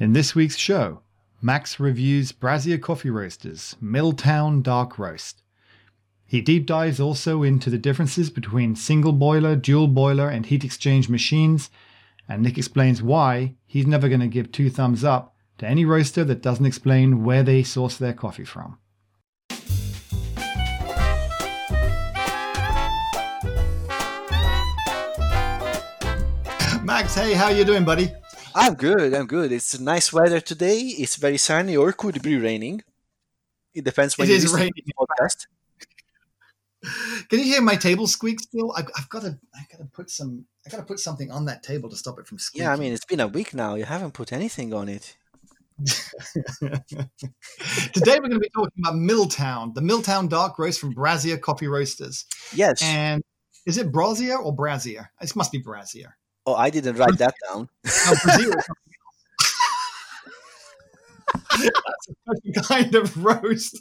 In this week's show, Max reviews Brazier Coffee Roasters Milltown Dark Roast. He deep dives also into the differences between single boiler, dual boiler, and heat exchange machines, and Nick explains why he's never going to give two thumbs up to any roaster that doesn't explain where they source their coffee from. Max, hey, how you doing, buddy? I'm good. I'm good. It's nice weather today. It's very sunny, or could be raining. It depends when It is raining. the podcast. Can you hear my table squeak still? I've, I've got to. I got to put some. I got to put something on that table to stop it from squeaking. Yeah, I mean it's been a week now. You haven't put anything on it. Today we're going to be talking about Milltown, the Milltown Dark Roast from Brazier Coffee Roasters. Yes. And is it Brazier or Brazier? It must be Brazier. Oh, I didn't write that down. No, Brazier is something else. That's a different kind of roast.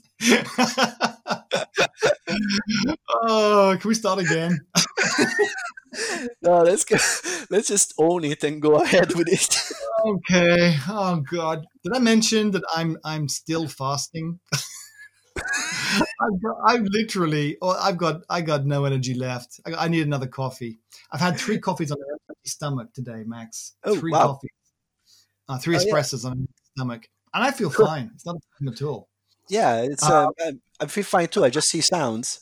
oh, can we start again? No, let's go. Let's just own it and go ahead with it. Okay. Oh God. Did I mention that I'm I'm still fasting? I've, got, I've literally, oh, I've got, I got no energy left. I, I need another coffee. I've had three coffees on an empty stomach today, Max. Oh, three wow. coffees, uh, three Oh, yeah. espressos on an empty stomach, and I feel fine. It's not a problem at all. Yeah, it's. Uh, Um, I- I feel fine too. I just see sounds.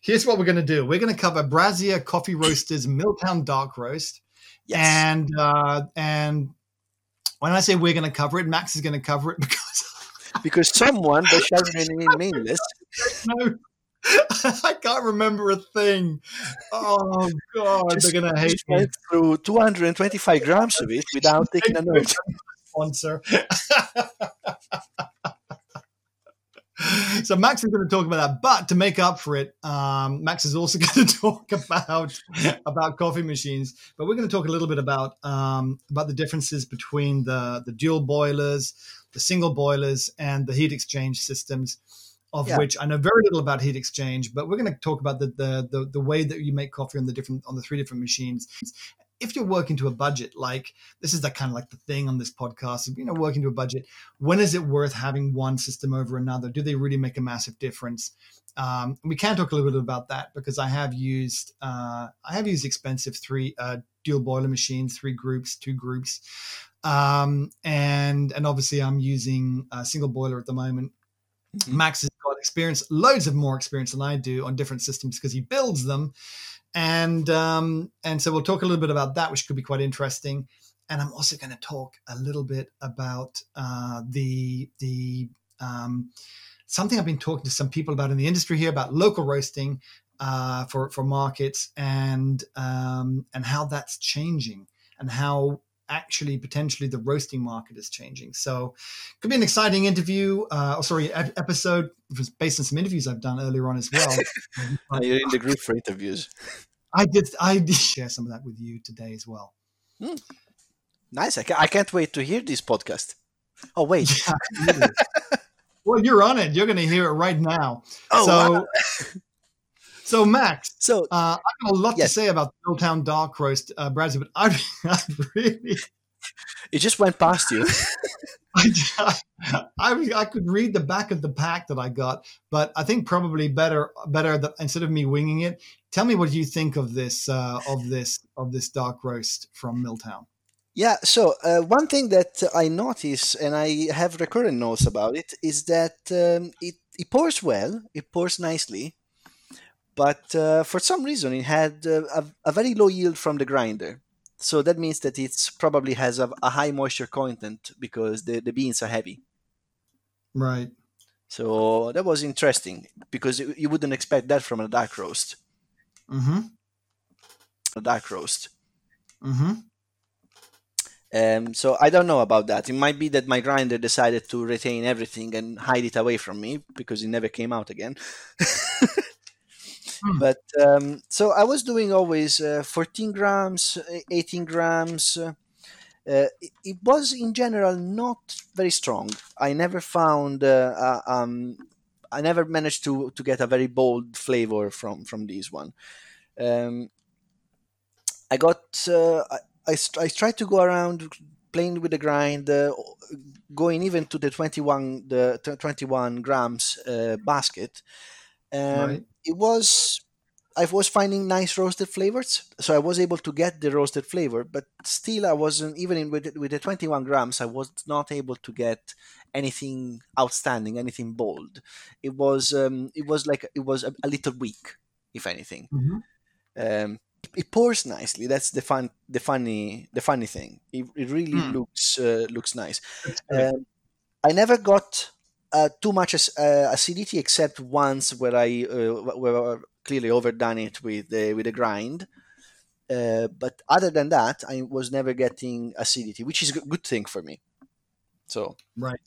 Here's what we're going to do. We're going to cover Brazier Coffee Roasters Milltown Dark Roast, Yes. and uh, and when I say we're going to cover it, Max is going to cover it because because someone, shall remain nameless, no. I can't remember a thing. Oh God, just, they're gonna hate me. through 225 grams of it without taking a note. Sponsor. so Max is going to talk about that, but to make up for it, um, Max is also going to talk about about coffee machines. But we're going to talk a little bit about um, about the differences between the the dual boilers, the single boilers, and the heat exchange systems. Of Yeah. which I know very little about heat exchange, but we're going to talk about the, the the the way that you make coffee on the different on the three different machines. If you're working to a budget, like this is that kind of like the thing on this podcast, you know, working to a budget, when is it worth having one system over another? Do they really make a massive difference? Um, we can talk a little bit about that because I have used uh, I have used expensive three uh, dual boiler machines, three groups, two groups, um, and and obviously I'm using a single boiler at the moment. Mhm. Max has got experience, loads of more experience than I do on different systems because he builds them, and um, and so we'll talk a little bit about that, which could be quite interesting. And I'm also going to talk a little bit about uh, the the um, something I've been talking to some people about in the industry here about local roasting uh, for for markets and um, and how that's changing and how actually potentially the roasting market is changing. So could be an exciting interview. Uh, oh, sorry, ep- episode was based on some interviews I've done earlier on as well. You're in the group for interviews. I did I did share some of that with you today as well. Nice. I, ca- I can't wait to hear this podcast. Oh wait. Yeah, well, you're on it. You're going to hear it right now. Oh, so, wow. So Max, So uh, I've got a lot Yes. to say about Milltown Dark Roast, uh, Bradley, but I, I really, it just went past you. I, I, I could read the back of the pack that I got, but I think probably better, better that instead of me winging it, tell me what you think of this, uh, of this, of this dark roast from Milltown. Yeah, so uh, one thing that I notice, and I have recurrent notes about it, is that um, it, it pours well, it pours nicely, but uh, for some reason it had uh, a, a very low yield from the grinder. So that means that it probably has a, a high moisture content because the, the beans are heavy. Right. So that was interesting because you you wouldn't expect that from a dark roast. Mm-hmm. A dark roast. Mm-hmm. Um, so I don't know about that. It might be that my grinder decided to retain everything and hide it away from me because it never came out again. Hmm. But um, so I was doing always uh, 14 grams, uh, 18 grams. Uh, it, it was in general not very strong. I never found. Uh, uh, um, I never managed to to get a very bold flavor from from this one. Um, I got. Uh, I, I, I tried to go around playing with the grind, uh, going even to the 21 the 21 grams uh, basket. Um, right. It was I was finding nice roasted flavors, so I was able to get the roasted flavor. But still, I wasn't even in, with with the 21 grams. I was not able to get anything outstanding, anything bold. It was um, it was like it was a, a little weak, if anything. Mm-hmm. Um, it pours nicely. That's the fun, the funny, the funny thing. It, it really mm. looks uh, looks nice. Um, I never got uh, too much uh, acidity except once where I uh, where clearly overdone it with the with the grind. Uh, but other than that, I was never getting acidity, which is a good thing for me. So right.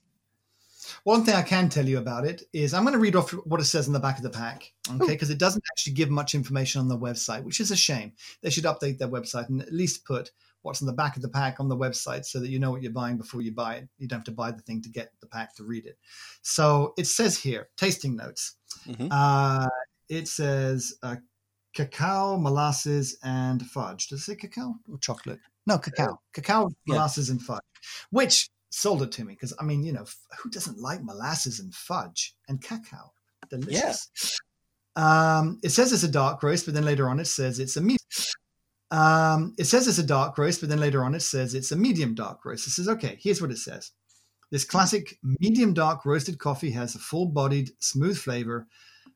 One thing I can tell you about it is I'm going to read off what it says in the back of the pack, okay? Because it doesn't actually give much information on the website, which is a shame. They should update their website and at least put what's in the back of the pack on the website so that you know what you're buying before you buy it. You don't have to buy the thing to get the pack to read it. So it says here, tasting notes. Mm-hmm. Uh, it says uh, cacao, molasses, and fudge. Does it say cacao or chocolate? No, cacao. Uh, cacao, yeah. molasses, and fudge, which sold it to me because I mean, you know, who doesn't like molasses and fudge and cacao? Delicious. Yeah. Um, it says it's a dark roast, but then later on it says it's a medium. Um, it says it's a dark roast, but then later on it says it's a medium dark roast. It says, okay, here's what it says. This classic medium dark roasted coffee has a full bodied, smooth flavor,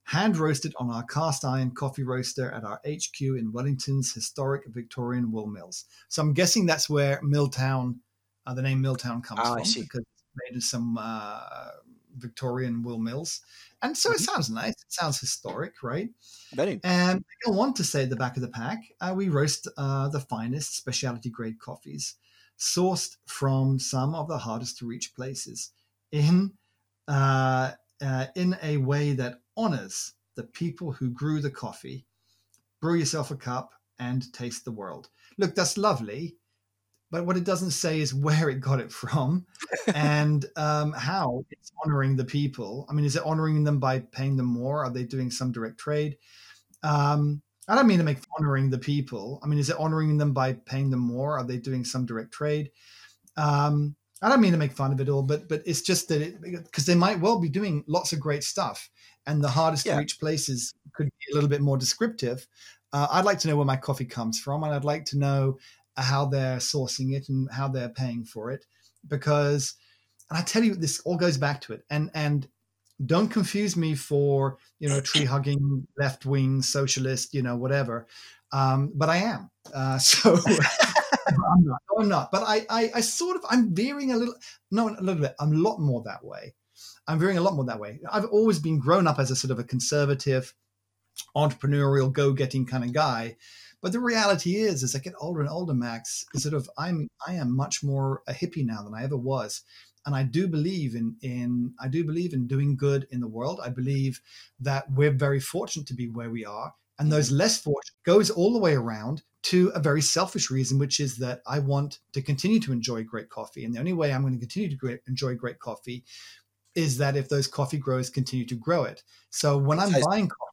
hand roasted on our cast iron coffee roaster at our HQ in Wellington's historic Victorian wool mills. So I'm guessing that's where Milltown uh, the name Milltown comes oh, from because it's made of some uh, Victorian wool mills. And so mm-hmm. it sounds nice. It sounds historic, right? Very. And go on to say at the back of the pack, uh, we roast uh, the finest specialty grade coffees sourced from some of the hardest to reach places in uh, uh, in a way that honors the people who grew the coffee. Brew yourself a cup and taste the world. Look, that's lovely, but what it doesn't say is where it got it from and um, how it's honoring the people. I mean, is it honoring them by paying them more? Are they doing some direct trade? Um, I don't mean to make honoring the people. I mean, is it honoring them by paying them more? Are they doing some direct trade? Um, I don't mean to make fun of it all, but but it's just that because they might well be doing lots of great stuff, and the hardest yeah. to reach places could be a little bit more descriptive. Uh, I'd like to know where my coffee comes from, and I'd like to know how they're sourcing it and how they're paying for it because and i tell you this all goes back to it. And and don't confuse me for you know tree hugging left wing socialist you know whatever. Um, but i am. Uh, so i'm not no, i'm not. But I, I i sort of i'm veering a little no a little bit. I'm a lot more that way. I'm veering a lot more that way. I've always been grown up as a sort of a conservative entrepreneurial go-getting kind of guy but the reality is, as I get older and older, Max, is sort of I'm I am much more a hippie now than I ever was. And I do believe in in I do believe in doing good in the world. I believe that we're very fortunate to be where we are. And those mm-hmm. less fortunate goes all the way around to a very selfish reason, which is that I want to continue to enjoy great coffee. And the only way I'm going to continue to enjoy great coffee is that if those coffee growers continue to grow it. So when I'm buying coffee,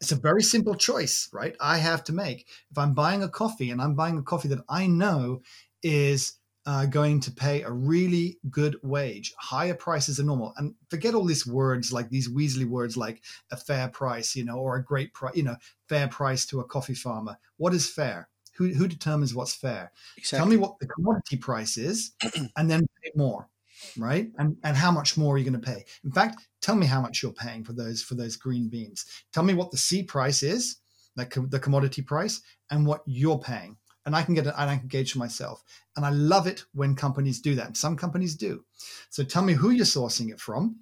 it's a very simple choice, right? I have to make. If I'm buying a coffee and I'm buying a coffee that I know is uh, going to pay a really good wage, higher prices than normal, and forget all these words like these Weasley words like a fair price, you know, or a great price, you know, fair price to a coffee farmer. What is fair? Who, who determines what's fair? Exactly. Tell me what the commodity price is, and then pay more right? And and how much more are you going to pay? In fact, tell me how much you're paying for those for those green beans. Tell me what the C price is, like the commodity price, and what you're paying. And I can get it, and I can gauge for myself. And I love it when companies do that. Some companies do. So tell me who you're sourcing it from.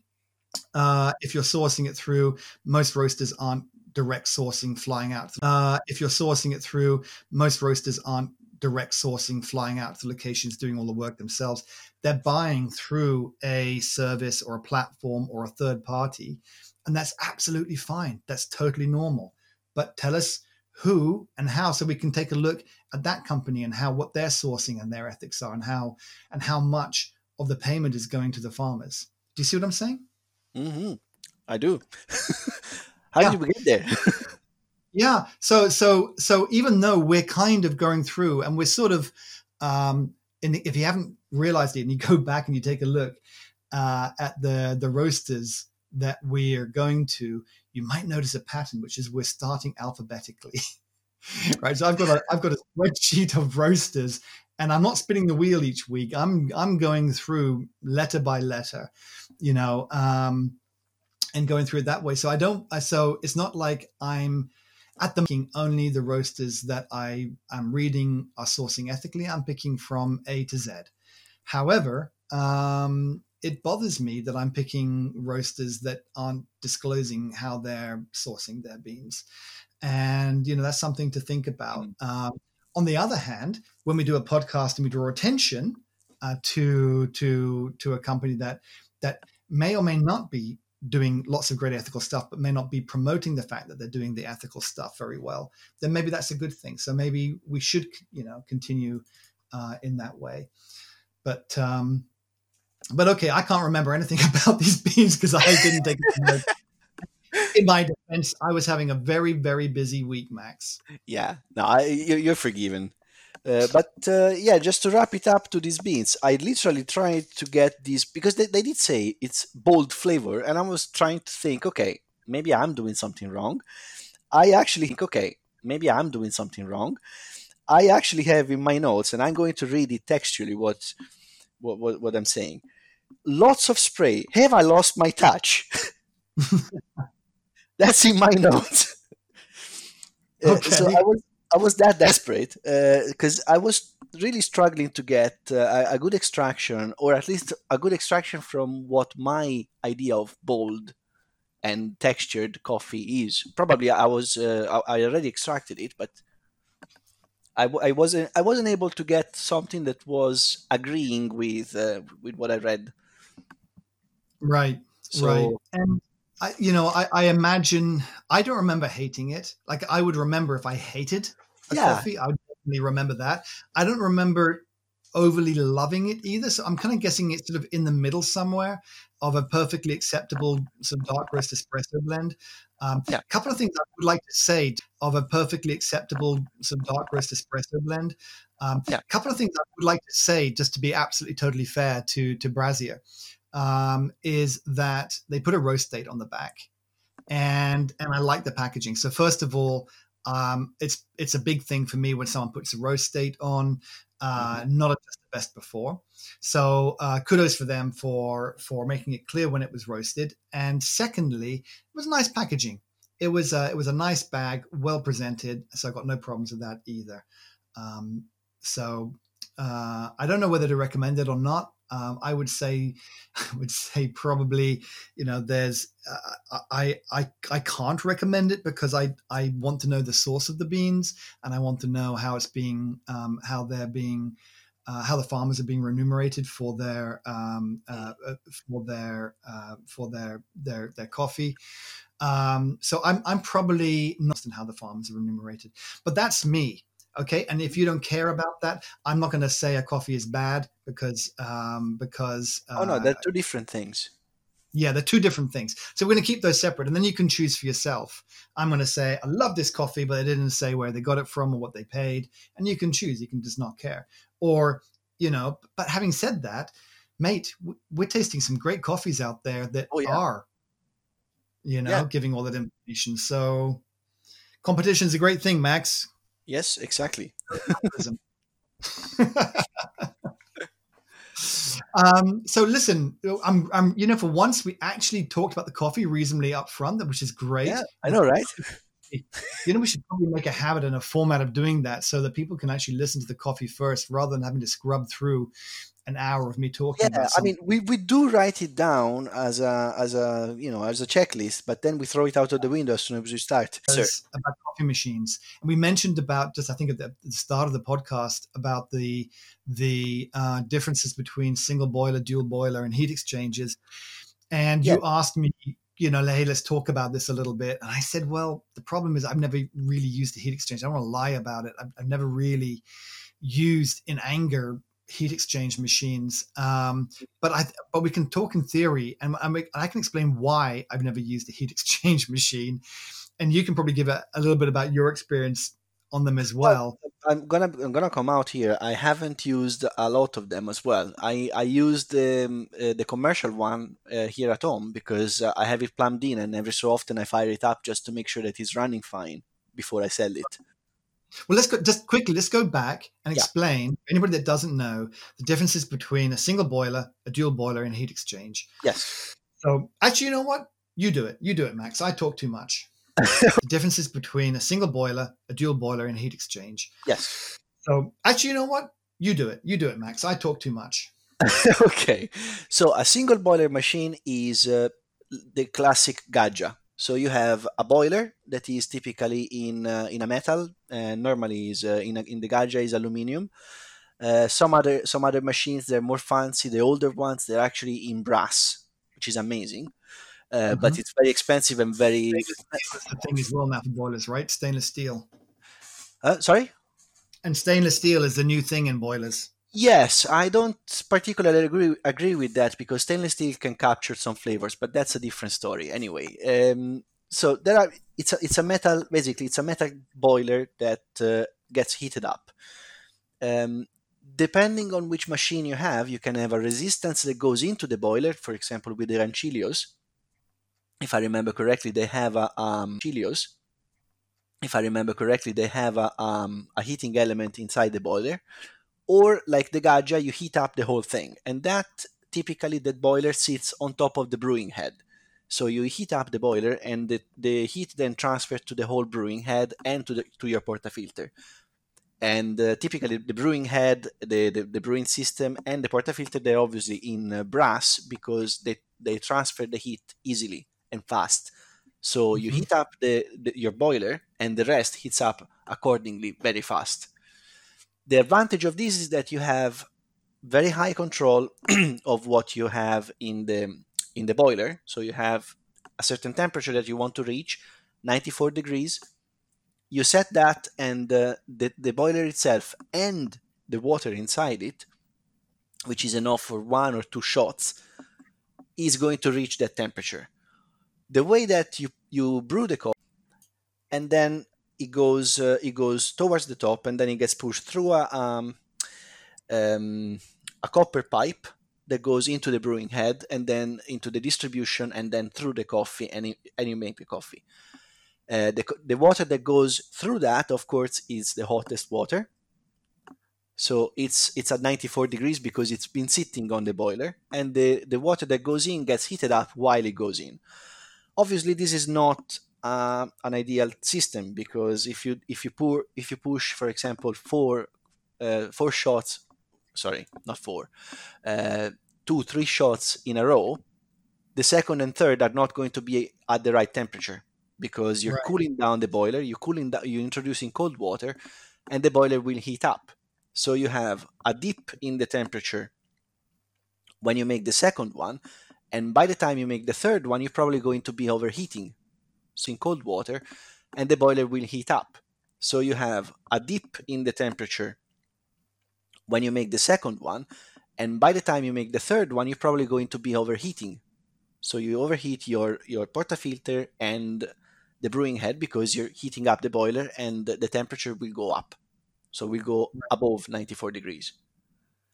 Uh, if you're sourcing it through, most roasters aren't direct sourcing flying out. Uh, if you're sourcing it through, most roasters aren't direct sourcing, flying out to locations, doing all the work themselves. They're buying through a service or a platform or a third party. And that's absolutely fine. That's totally normal. But tell us who and how so we can take a look at that company and how what they're sourcing and their ethics are and how and how much of the payment is going to the farmers. Do you see what I'm saying? Mm-hmm. I do. how yeah. did we get there? Yeah. So so so even though we're kind of going through and we're sort of um in the, if you haven't realized it and you go back and you take a look uh, at the the roasters that we are going to, you might notice a pattern, which is we're starting alphabetically. right. So I've got a I've got a spreadsheet of roasters and I'm not spinning the wheel each week. I'm I'm going through letter by letter, you know, um, and going through it that way. So I don't. So it's not like I'm at the making only the roasters that I am reading are sourcing ethically. I'm picking from A to Z. However, um, it bothers me that I'm picking roasters that aren't disclosing how they're sourcing their beans, and you know that's something to think about. Mm. Um, on the other hand, when we do a podcast and we draw attention uh, to to to a company that that may or may not be doing lots of great ethical stuff, but may not be promoting the fact that they're doing the ethical stuff very well, then maybe that's a good thing. So maybe we should, you know, continue uh, in that way. But um, but okay, I can't remember anything about these beans because I didn't take it in my defense, I was having a very, very busy week, Max. Yeah, no, I, you're forgiven. Uh, but uh, yeah, just to wrap it up to these beans, I literally tried to get these because they, they did say it's bold flavor, and I was trying to think, okay, maybe I'm doing something wrong. I actually think, okay, maybe I'm doing something wrong. I actually have in my notes, and I'm going to read it textually what what, what, what I'm saying. Lots of spray. Have I lost my touch? That's in my notes. Uh, okay. So I was I was that desperate because uh, I was really struggling to get uh, a, good extraction, or at least a good extraction from what my idea of bold and textured coffee is. Probably I was uh, I already extracted it, but I, I wasn't I wasn't able to get something that was agreeing with uh, with what I read. Right. So, right. And I, you know, I, I, imagine I don't remember hating it. Like I would remember if I hated a yeah. coffee, I would definitely remember that. I don't remember overly loving it either. So I'm kind of guessing it's sort of in the middle somewhere of a perfectly acceptable sort of dark roast espresso blend. Um, yeah. A couple of things I would like to say of a perfectly acceptable sort of dark roast espresso blend. Um, yeah. A couple of things I would like to say, just to be absolutely totally fair to to Brazier um, is that they put a roast date on the back, and and I like the packaging. So first of all, um, it's it's a big thing for me when someone puts a roast date on. Uh, mm-hmm. Not just the best before. So uh, kudos for them for for making it clear when it was roasted. And secondly, it was nice packaging. It was a, it was a nice bag, well presented. So I got no problems with that either. Um, so uh, I don't know whether to recommend it or not. Um, I would say, I would say probably, you know, there's, uh, I, I, I can't recommend it because I, I want to know the source of the beans and I want to know how it's being, um, how they're being, uh, how the farmers are being remunerated for their, um, uh, uh for their, uh, for their, their, their coffee. Um, so I'm, I'm probably not in how the farmers are remunerated, but that's me. Okay, and if you don't care about that, I'm not going to say a coffee is bad because um, because uh, oh no, they're two different things. Yeah, they're two different things. So we're going to keep those separate, and then you can choose for yourself. I'm going to say I love this coffee, but I didn't say where they got it from or what they paid, and you can choose. You can just not care, or you know. But having said that, mate, we're tasting some great coffees out there that oh, yeah. are, you know, yeah. giving all that information. So competition is a great thing, Max. Yes, exactly. um, so listen, I'm, I'm, you know, for once we actually talked about the coffee reasonably up front, which is great. Yeah, I know, right? You know, we should probably make a habit and a format of doing that so that people can actually listen to the coffee first rather than having to scrub through an hour of me talking. Yeah, I mean, we, we do write it down as a as a you know as a checklist, but then we throw it out of the window as soon as we start. About coffee machines, and we mentioned about just I think at the, start of the podcast about the the uh, differences between single boiler, dual boiler, and heat exchangers. And you asked me, you know, hey, let's talk about this a little bit. And I said, well, the problem is I've never really used a heat exchange. I don't want to lie about it. I've, I've never really used in anger heat exchange machines. Um, but I but we can talk in theory, and I, I can explain why I've never used a heat exchange machine, and you can probably give a, a little bit about your experience on them as well. I'm gonna I'm gonna come out here. I haven't used a lot of them as well. I I used um, uh, the commercial one uh, here at home because uh, I have it plumbed in, and every so often I fire it up just to make sure that it's running fine before I sell it. Well, let's go just quickly. Let's go back and Yeah. explain anybody that doesn't know the differences between a single boiler, a dual boiler, and a heat exchange. Yes. So, actually, you know what? You do it. You do it, Max. I talk too much. The differences between a single boiler, a dual boiler, and a heat exchange. Yes. So, actually, you know what? You do it. You do it, Max. I talk too much. okay. So a single boiler machine is uh, the classic Gaggia. So you have a boiler that is typically in uh, in a metal, and normally is uh, in a, in the Gaggia is aluminium. Uh, some other some other machines they're more fancy. The older ones they're actually in brass, which is amazing. Uh, But it's very expensive and very. That's the thing as well now for boilers, right? Stainless steel. Uh, sorry. And stainless steel is the new thing in boilers. Yes, I don't particularly agree agree with that because stainless steel can capture some flavors, but that's a different story anyway. Um, so there are it's a it's a metal basically it's a metal boiler that uh, gets heated up. Um, depending on which machine you have, you can have a resistance that goes into the boiler. For example, with the Rancilios, if I remember correctly, they have a um, Rancilios. If I remember correctly, they have a um, a heating element inside the boiler or like the Gaggia, you heat up the whole thing. And that typically that boiler sits on top of the brewing head. So you heat up the boiler and the, the heat then transfers to the whole brewing head and to the to your portafilter. And uh, typically the brewing head, the, the, the brewing system and the portafilter, they're obviously in uh, brass because they, they transfer the heat easily and fast. So you Mhm. heat up the, the your boiler and the rest heats up accordingly very fast the advantage of this is that you have very high control of what you have in the in the boiler so you have a certain temperature that you want to reach 94 degrees you set that and uh, the, the boiler itself and the water inside it which is enough for one or two shots is going to reach that temperature the way that you you brew the coffee and then it goes uh, it goes towards the top and then it gets pushed through a um, um, a copper pipe that goes into the brewing head and then into the distribution and then through the coffee and, it, and you make the coffee. Uh, the, the water that goes through that, of course, is the hottest water. So it's it's at 94 degrees because it's been sitting on the boiler, and the, the water that goes in gets heated up while it goes in. Obviously, this is not uh, an ideal system because if you if you pour if you push for example four uh, four shots sorry not four uh, two three shots in a row the second and third are not going to be at the right temperature because you're Right. cooling down the boiler you're cooling down you're introducing cold water and the boiler will heat up so you have a dip in the temperature when you make the second one and by the time you make the third one you're probably going to be overheating so in cold water, and the boiler will heat up. So you have a dip in the temperature when you make the second one, and by the time you make the third one, you're probably going to be overheating. So you overheat your your portafilter and the brewing head because you're heating up the boiler, and the, the temperature will go up. So we'll go above 94 degrees.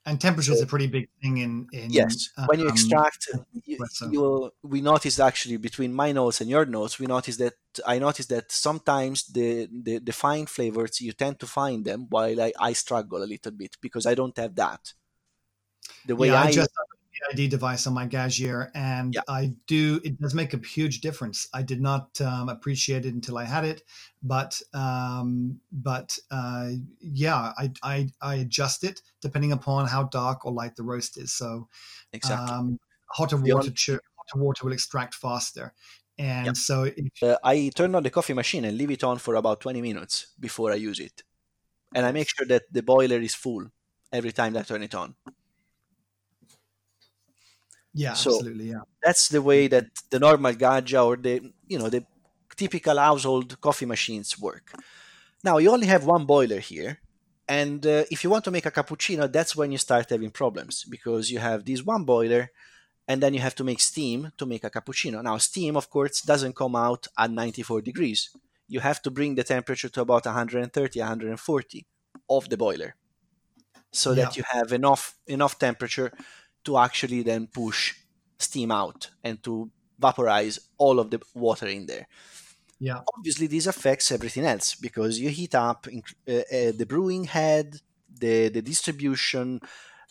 And temperature is a pretty big thing in in Yes, when you um, extract, you, you will, we noticed actually between my notes and your notes, we noticed that I noticed that sometimes the, the, the fine flavors you tend to find them, while I, I struggle a little bit because I don't have that. The way yeah, I, I, just PID device on my Gaggia, and Yeah. I do. It does make a huge difference. I did not um, appreciate it until I had it, but um, but uh, yeah, I, I I adjust it depending upon how dark or light the roast is. So exactly. um, hotter water on- chu- hotter water will extract faster, and Yep. so if, Uh, I turn on the coffee machine and leave it on for about 20 minutes before I use it. And I make sure that the boiler is full every time I turn it on. Yeah, So- absolutely, yeah. that's the way that the normal Gaggia or the you know the typical household coffee machines work. Now you only have one boiler here, and uh, if you want to make a cappuccino, that's when you start having problems because you have this one boiler, and then you have to make steam to make a cappuccino. Now steam, of course, doesn't come out at 94 degrees. you have to bring the temperature to about 130, 140 of the boiler so Yeah. that you have enough enough temperature to actually then push steam out and to vaporize all of the water in there. Yeah. Obviously, this affects everything else because you heat up uh, uh, the brewing head, the the distribution.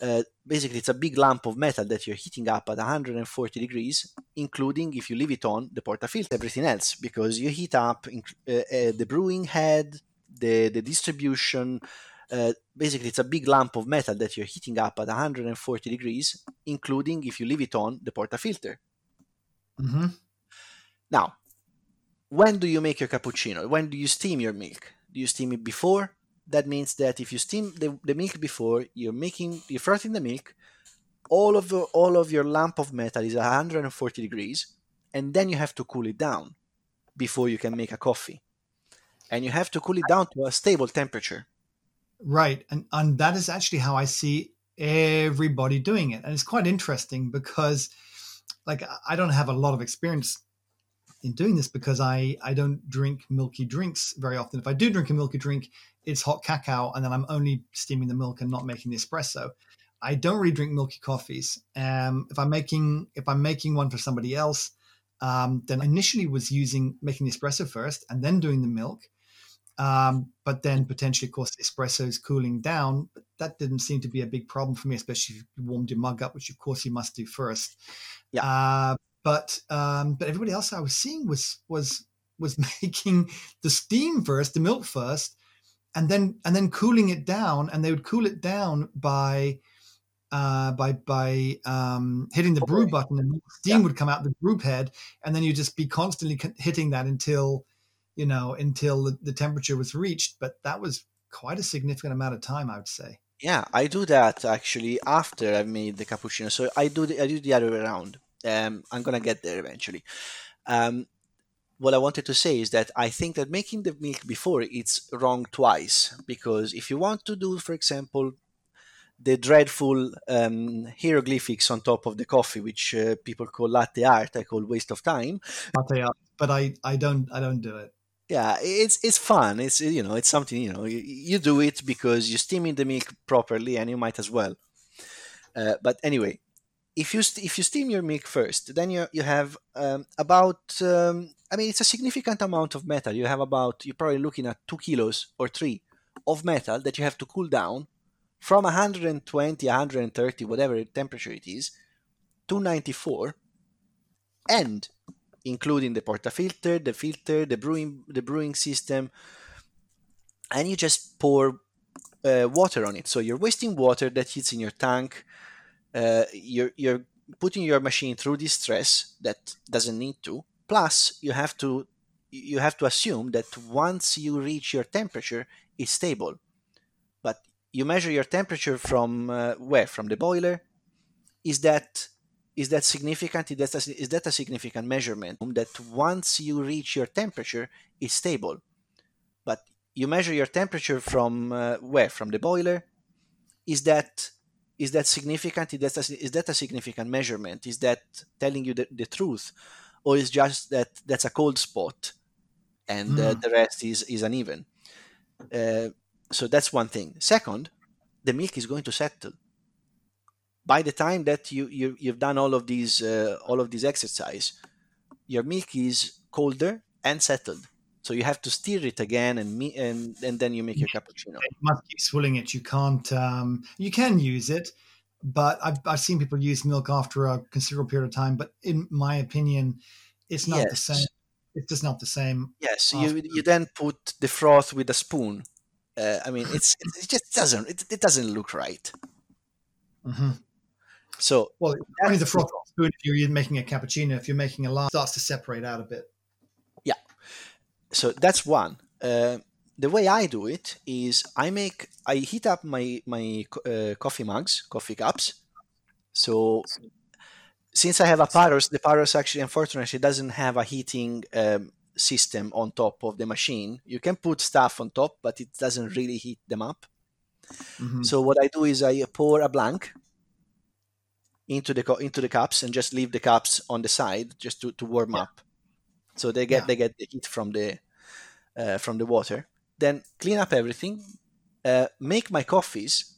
Uh, basically, it's a big lump of metal that you're heating up at 140 degrees, including if you leave it on the portafilter. Everything else because you heat up uh, uh, the brewing head, the the distribution. Uh, basically, it's a big lump of metal that you're heating up at 140 degrees, including if you leave it on the portafilter. hmm Now, when do you make your cappuccino? When do you steam your milk? Do you steam it before? That means that if you steam the, the milk before, you're making you're frothing the milk, all of the, all of your lump of metal is 140 degrees, and then you have to cool it down before you can make a coffee. And you have to cool it down to a stable temperature. Right. And and that is actually how I see everybody doing it. And it's quite interesting because like I don't have a lot of experience in doing this because I I don't drink milky drinks very often. If I do drink a milky drink, it's hot cacao and then I'm only steaming the milk and not making the espresso. I don't really drink milky coffees. Um if I'm making if I'm making one for somebody else, um, then I initially was using making the espresso first and then doing the milk um, but then potentially, of course, the espresso is cooling down. But that didn't seem to be a big problem for me, especially if you warmed your mug up, which of course you must do first. Yeah. Uh, but um, but everybody else I was seeing was was was making the steam first, the milk first, and then and then cooling it down, and they would cool it down by. Uh, by by um, hitting the brew button and steam Yeah. would come out the brew head and then you just be constantly hitting that until you know, until the, the temperature was reached. But that was quite a significant amount of time, I would say. Yeah, I do that actually after I've made the cappuccino. So I do the, I do the other way around. Um, I'm gonna get there eventually. Um, what I wanted to say is that I think that making the milk before it's wrong twice because if you want to do, for example, the dreadful um, hieroglyphics on top of the coffee, which uh, people call latte art, I call waste of time. Latte art, but I, I don't, I don't do it. Yeah it's it's fun it's you know it's something you know you, you do it because you're steaming the milk properly and you might as well. Uh, but anyway if you st- if you steam your milk first then you you have um, about um, i mean it's a significant amount of metal. You have about you're probably looking at two kilos or three of metal that you have to cool down from 120 130 whatever temperature it is to 94 and including the portafilter, the filter, the brewing the brewing system, and you just pour uh, water on it. So you're wasting water that hits in your tank. Uh, you're you're putting your machine through this stress that doesn't need to. Plus, you have to you have to assume that once you reach your temperature, it's stable. But you measure your temperature from uh, where? From the boiler. Is that is that significant? Is that, a, is that a significant measurement? That once you reach your temperature, it's stable. But you measure your temperature from uh, where? From the boiler. Is that is that significant? Is that a, is that a significant measurement? Is that telling you the, the truth, or is just that that's a cold spot, and uh, Mm. the rest is is uneven? Uh, so that's one thing. Second, the milk is going to settle by the time that you, you you've done all of these uh, all of these exercise your milk is colder and settled so you have to stir it again and me and, and then you make your cappuccino You must keep swilling it. You can't. Um, you can use it, but I've, I've seen people use milk after a considerable period of time. But in my opinion, it's not the same. It's just not the same. yes After- you you then put the froth with a spoon uh, i mean it's it just doesn't it, it doesn't look right hmm so Well, only the froth spoon if you're making a cappuccino. If you're making a latte, starts to separate out a bit. Yeah. So that's one uh, the way i do it is i make i heat up my my uh, coffee mugs coffee cups so since i have a paros the paros actually unfortunately doesn't have a heating um, system on top of the machine you can put stuff on top but it doesn't really heat them up Mhm. so what i do is i pour a blank into the into the cups and just leave the cups on the side just to, to warm Yeah. up so they get Yeah. they get the heat from the uh, from the water, then clean up everything, uh, make my coffees,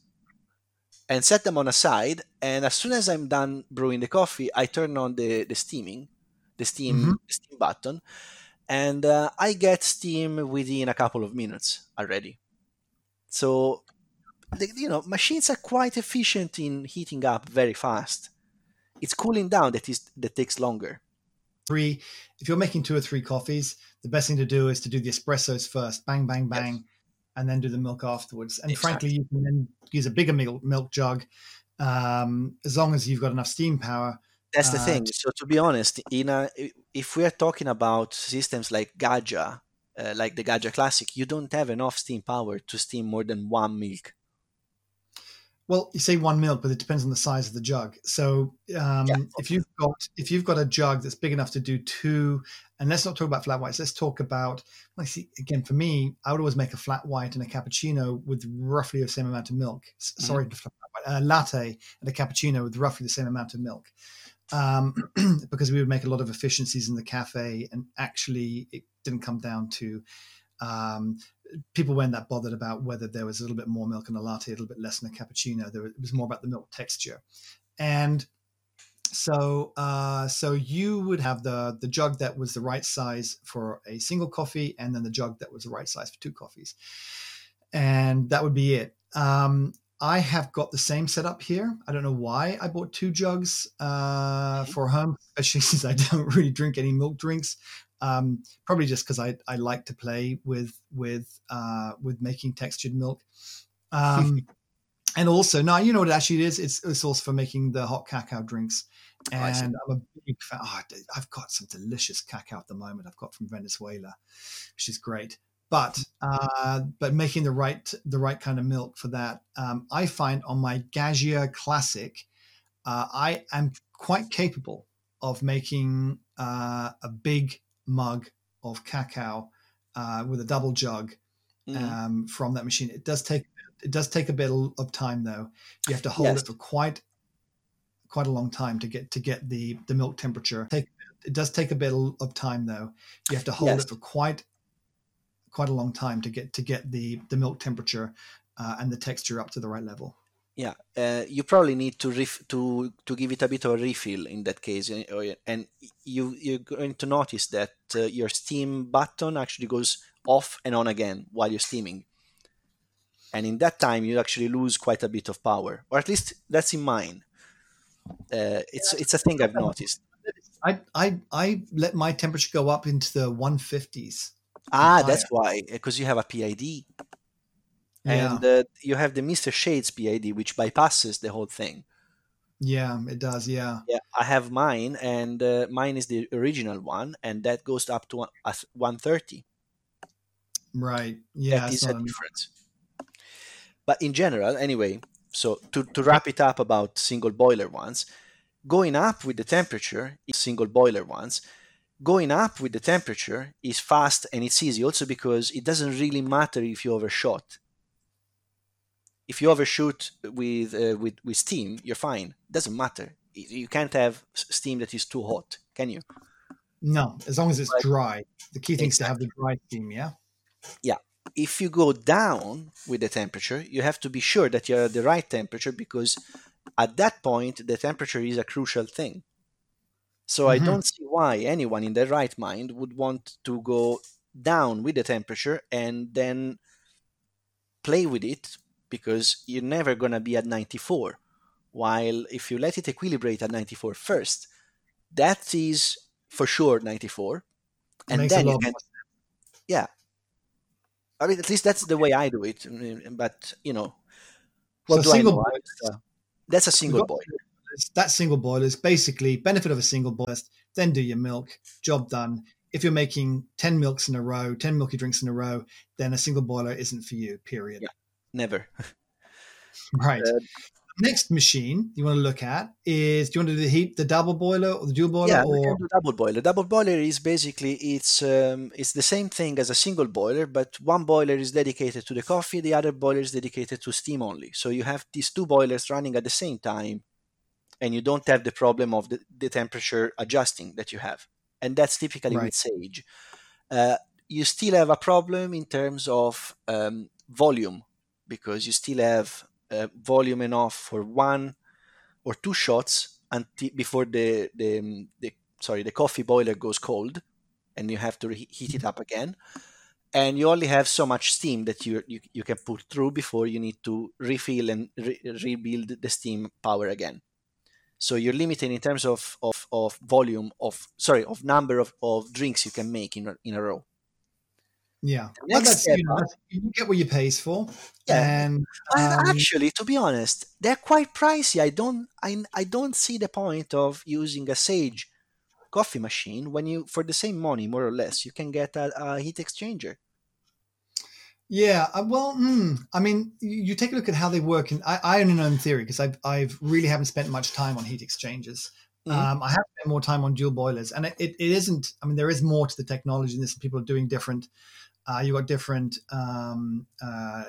and set them on a side. And as soon as I'm done brewing the coffee, I turn on the, the steaming, the steam, Mhm. the steam button, and uh, I get steam within a couple of minutes already. So, the, you know, machines are quite efficient in heating up very fast. It's cooling down that is that takes longer. Three, if you're making two or three coffees, the best thing to do is to do the espressos first, bang, bang, Yes. bang, and then do the milk afterwards. And Exactly. frankly, you can then use a bigger milk, milk jug um, as long as you've got enough steam power. That's the Uh, thing. So to be honest, in a, if we are talking about systems like Gaggia, uh, like the Gaggia Classic, you don't have enough steam power to steam more than one milk. Well, you say one milk, but it depends on the size of the jug. So um, Yeah. if you've got if you've got a jug that's big enough to do two, and let's not talk about flat whites. Let's talk about. Like, see, again, for me, I would always make a flat white and a cappuccino with roughly the same amount of milk. Mhm. Sorry, a latte and a cappuccino with roughly the same amount of milk. Um, because we would make a lot of efficiencies in the cafe, and actually, it didn't come down to um, people weren't that bothered about whether there was a little bit more milk in a latte, a little bit less in a cappuccino. There was, it was more about the milk texture, and so uh, so you would have the the jug that was the right size for a single coffee, and then the jug that was the right size for two coffees, and that would be it. Um, I have got the same setup here. I don't know why I bought two jugs uh, for home, especially since I don't really drink any milk drinks um, probably just because I, I like to play with with uh, with making textured milk. Um, and also, now you know what it actually is? It's, it's also for making the hot cacao drinks. Oh. And I'm a big fan. Oh, I've got some delicious cacao at the moment. I've got from Venezuela, which is great. But uh, but making the right the right kind of milk for that, um, I find on my Gaggia Classic, uh, I am quite capable of making uh, a big mug of cacao uh, with a double jug Mhm. um, from that machine. It does take it does take a bit of time though. You have to hold Yes. it for quite quite a long time to get to get the the milk temperature. Take, it does take a bit of time though. You have to hold Yes. it for quite quite a long time to get to get the the milk temperature uh, and the texture up to the right level. Yeah, uh, you probably need to ref- to to give it a bit of a refill in that case, and- you you're going to notice that uh, your steam button actually goes off and on again while you're steaming, and in that time you actually lose quite a bit of power, or at least that's in mine. Uh, it's it's a thing I've noticed. I I I let my temperature go up into the 150s. Ah, that's why, because you have a PID, Yeah, and uh, you have the Mister Shades PID, which bypasses the whole thing. yeah, it does. Yeah. Yeah, I have mine, and uh, mine is the original one, and that goes up to one- a th- 130. Right. Yeah. that is a difference. But in general, anyway, so to, to wrap it up about single boiler ones, going up with the temperature, single boiler ones, going up with the temperature is fast and it's easy also because it doesn't really matter if you overshot. If you overshoot with, uh, with, with steam, you're fine. doesn't matter. You can't have steam that is too hot, can you? No, as long as it's dry. The key thing is to have the dry steam. Yeah. Yeah. If you go down with the temperature, you have to be sure that you're at the right temperature because at that point, the temperature is a crucial thing. So I Mhm. don't see why anyone in their right mind would want to go down with the temperature and then play with it because you're never going to be at 94. While if you let it equilibrate at 94 first, that is for sure 94. And then you can more I mean, at least that's the way I do it. mm, But you know, what So do I single know? Uh, that's a single got- boil. That single boiler is basically benefit of a single boiler. Then do your milk, job done. If you're making ten milks in a row, ten milky drinks in a row, then a single boiler isn't for you. Period. Yeah. Never. Right. Uh, Next machine you want to look at is do you want to do the heat the double boiler or the dual boiler yeah, we or can do double boiler. Double boiler is basically it's um, it's the same thing as a single boiler, but one boiler is dedicated to the coffee, the other boiler is dedicated to steam only. So you have these two boilers running at the same time, and you don't have the problem of the, the temperature adjusting that you have, and that's typically Right. with Sage. Uh, you still have a problem in terms of um, volume because you still have uh, volume enough for one or two shots until before the, the the sorry the coffee boiler goes cold and you have to heat it up again. And you only have so much steam that you, you, you can put through before you need to refill and re- rebuild the steam power again. So you're limited in terms of, of, of volume of sorry of number of, of drinks you can make in in a row yeah well, that's, you, know, you, get what you pay for yeah and um, actually to be honest they're quite pricey i don't I, I don't see the point of using a sage coffee machine when you for the same money more or less you can get a, a heat exchanger yeah, uh, well, mm, I mean, you take a look at how they work, and I, I only know in theory because I've, I've really haven't spent much time on heat exchangers. Mm-hmm. Um, I have spent more time on dual boilers, and it, it, it isn't. I mean, there is more to the technology in this. People are doing different. Uh, you've got different um, uh,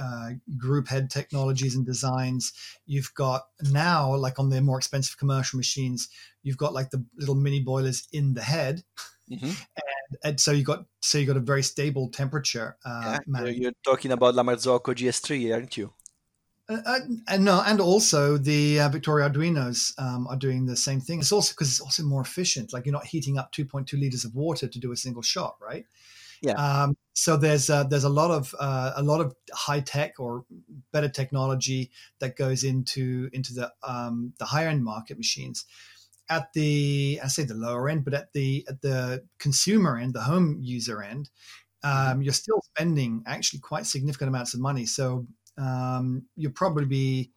uh, group head technologies and designs. You've got now, like on the more expensive commercial machines, you've got like the little mini boilers in the head. Mm-hmm. And, and, so you got so you got a very stable temperature. Uh, yeah, you're talking about La Marzocco GS3, aren't you? Uh, uh, and no, and also the uh, Victoria Arduinos um, are doing the same thing. It's also because it's also more efficient. Like you're not heating up 2.2 liters of water to do a single shot, right? Yeah. Um, so there's uh, there's a lot of uh, a lot of high tech or better technology that goes into into the um, the higher end market machines at the I say the lower end, but at the at the consumer end, the home user end, mm-hmm. um, you're still spending actually quite significant amounts of money. So um, you'll probably be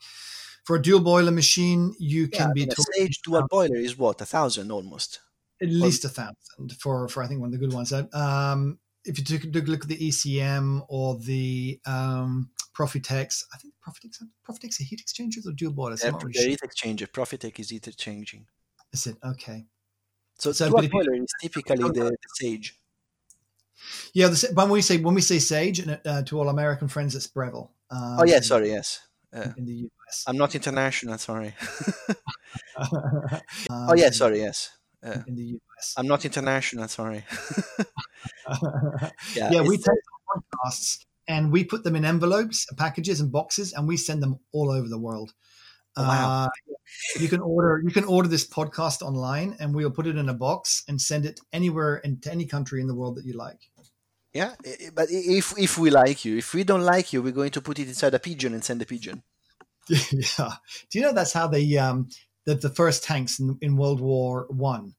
for a dual boiler machine, you can yeah, be. A Sage dual boiler is what a thousand almost. At least a thousand for for I think one of the good ones. Um, if you took, a look at the ECM or the um, Profitex, I think Profitex Profitex are heat exchangers or dual boilers. Yeah, really heat exchanger. Profitec is heat exchanging. Is it okay? So, so dual boiler is typically the, the Sage. Yeah, the, when we say when we say Sage uh, to all American friends, it's Breville. Um, oh yeah, sorry, yes. Uh, in the US, I'm not international. Sorry. um, oh yeah, sorry, yes. Uh, in the US, I'm not international. Sorry. yeah, yeah we take podcasts and we put them in envelopes, and packages, and boxes, and we send them all over the world. Oh, wow. Uh, you can order you can order this podcast online, and we'll put it in a box and send it anywhere into any country in the world that you like. Yeah, but if if we like you, if we don't like you, we're going to put it inside a pigeon and send a pigeon. yeah. Do you know that's how they um that the first tanks in, in World War One,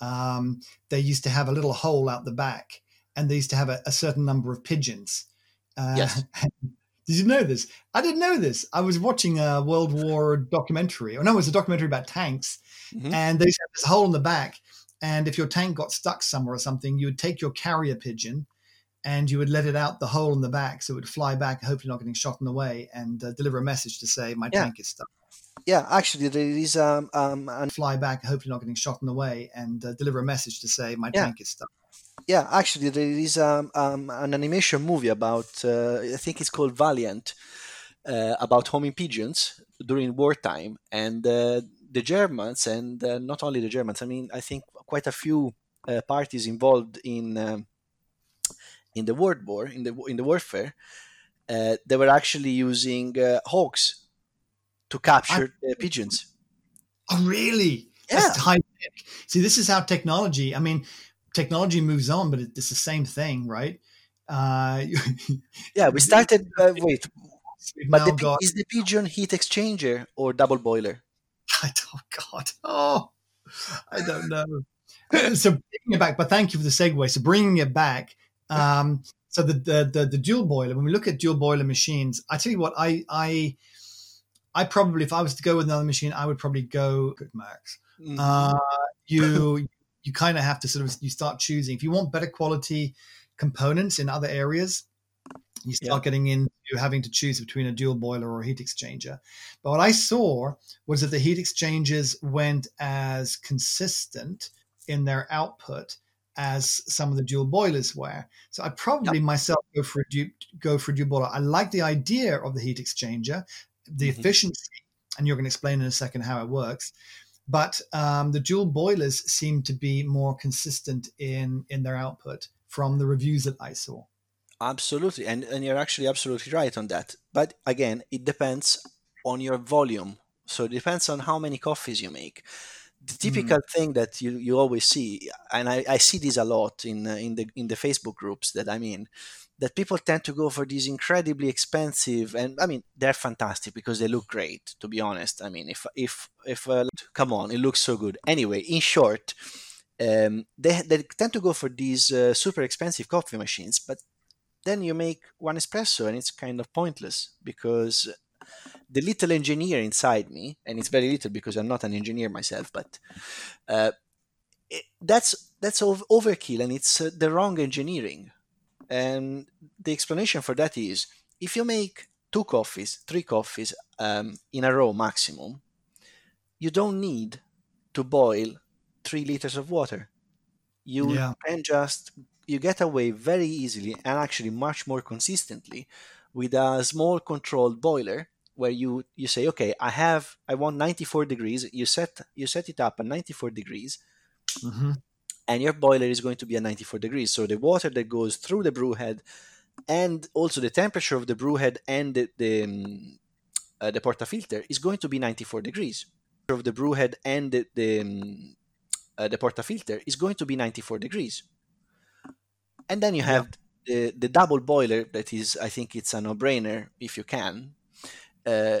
um, they used to have a little hole out the back, and they used to have a, a certain number of pigeons. Uh, yes. Did you know this? I didn't know this. I was watching a World War documentary. Or no, it was a documentary about tanks. Mm-hmm. And they had this hole in the back. And if your tank got stuck somewhere or something, you would take your carrier pigeon and you would let it out the hole in the back so it would fly back, hopefully not getting shot in the way, and uh, deliver a message to say, My yeah. tank is stuck. Yeah, actually, there is um, um and fly back, hopefully not getting shot in the way, and uh, deliver a message to say, My yeah. tank is stuck yeah, actually, there is um, um, an animation movie about, uh, I think it's called Valiant, uh, about homing pigeons during wartime. And uh, the Germans, and uh, not only the Germans, I mean, I think quite a few uh, parties involved in um, in the world war, in the in the warfare, uh, they were actually using hawks to capture I- pigeons. Oh, really? Yeah. That's high tech. See, this is how technology. I mean, technology moves on, but it's the same thing, right? Uh, yeah, we started. Uh, wait, but the, got, is the pigeon heat exchanger or double boiler? I don't, God, oh, I don't know. so bringing it back, but thank you for the segue. So bringing it back, um, so the, the, the the dual boiler. When we look at dual boiler machines, I tell you what, I I I probably, if I was to go with another machine, I would probably go good Max. Mm-hmm. Uh, you you kind of have to sort of you start choosing if you want better quality components in other areas you start yeah. getting into having to choose between a dual boiler or a heat exchanger but what i saw was that the heat exchangers went as consistent in their output as some of the dual boilers were so i probably yep. myself go for a du- go for a dual boiler i like the idea of the heat exchanger the mm-hmm. efficiency and you're going to explain in a second how it works but um, the dual boilers seem to be more consistent in in their output from the reviews that I saw. Absolutely, and and you're actually absolutely right on that. But again, it depends on your volume. So it depends on how many coffees you make. The typical mm. thing that you, you always see, and I, I see this a lot in uh, in the in the Facebook groups that I'm in, that people tend to go for these incredibly expensive, and I mean they're fantastic because they look great. To be honest, I mean if if if uh, come on, it looks so good. Anyway, in short, um, they they tend to go for these uh, super expensive coffee machines, but then you make one espresso and it's kind of pointless because the little engineer inside me, and it's very little because I'm not an engineer myself, but uh, it, that's that's overkill and it's uh, the wrong engineering. And the explanation for that is if you make two coffees, three coffees um, in a row maximum, you don't need to boil three liters of water. You yeah. can just you get away very easily and actually much more consistently with a small controlled boiler where you you say okay i have i want 94 degrees you set you set it up at 94 degrees mm-hmm. And your boiler is going to be at 94 degrees so the water that goes through the brew head and also the temperature of the brew head and the the, um, uh, the portafilter is going to be 94 degrees of the brew head and the the, um, uh, the portafilter is going to be 94 degrees and then you have yeah. the the double boiler that is i think it's a no-brainer if you can uh,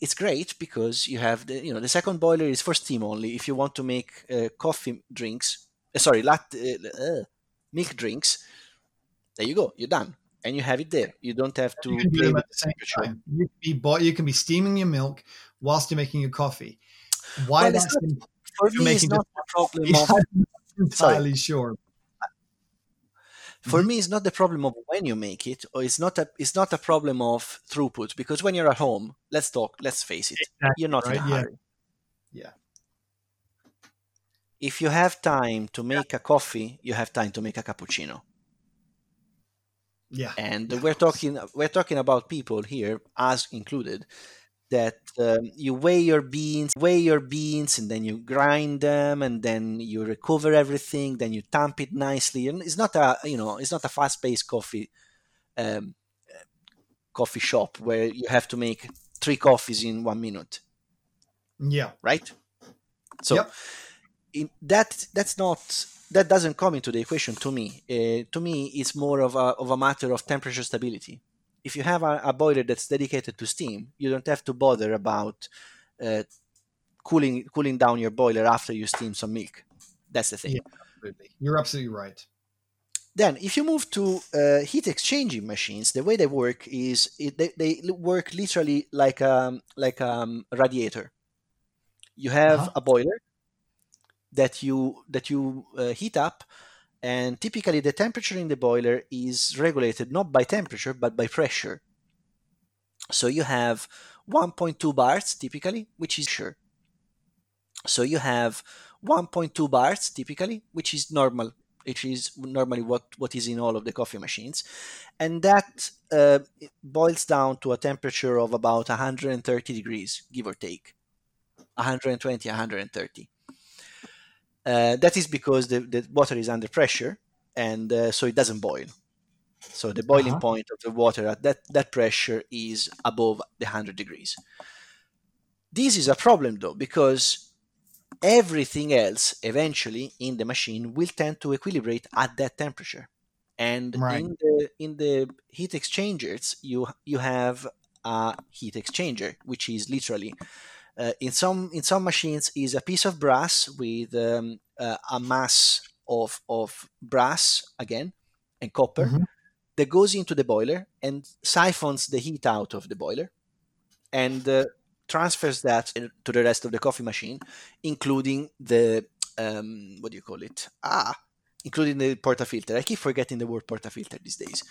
it's great because you have the you know the second boiler is for steam only. If you want to make uh, coffee drinks, sorry, latte, uh, uh, milk drinks, there you go, you're done, and you have it there. You don't have to you play with the temperature. You can be bo- you can be steaming your milk whilst you're making your coffee. Why well, that's for me it's not a problem. Of, entirely sure for mm-hmm. me it's not the problem of when you make it or it's not a it's not a problem of throughput because when you're at home let's talk let's face it exactly, you're not right? in a hurry yeah. If you have time to make a coffee you have time to make a cappuccino yeah and yeah. we're talking we're talking about people here as included that um, you weigh your beans, weigh your beans, and then you grind them, and then you recover everything. Then you tamp it nicely. And it's not a you know it's not a fast-paced coffee um, coffee shop where you have to make three coffees in one minute. Yeah. Right. So yep. In, that that's not that doesn't come into the equation to me. Uh, to me, it's more of a of a matter of temperature stability if you have a, a, boiler that's dedicated to steam, you don't have to bother about uh, cooling cooling down your boiler after you steam some milk. That's the thing. Yeah, absolutely. You're absolutely right. Then, if you move to uh, heat exchanging machines, the way they work is it, they, they work literally like a, like a radiator. You have uh-huh. a boiler that you that you uh, heat up and typically the temperature in the boiler is regulated not by temperature but by pressure. So you have 1.2 bars typically which is sure so you have 1.2 bars typically which is normal. Which is normally what, what is in all of the coffee machines. And that uh, boils down to a temperature of about 130 degrees give or take. 120 130 uh, that is because the, the water is under pressure and uh, so it doesn't boil. So the boiling uh-huh. point of the water at that, that pressure is above the 100 degrees. This is a problem though, because everything else eventually in the machine will tend to equilibrate at that temperature. And right. in the in the heat exchangers, you you have a heat exchanger, which is literally uh, in some in some machines is a piece of brass with um, uh, a mass of of brass again and copper mm-hmm. that goes into the boiler and siphons the heat out of the boiler and uh, transfers that to the rest of the coffee machine, including the um, what do you call it? Ah, including the portafilter. I keep forgetting the word portafilter these days.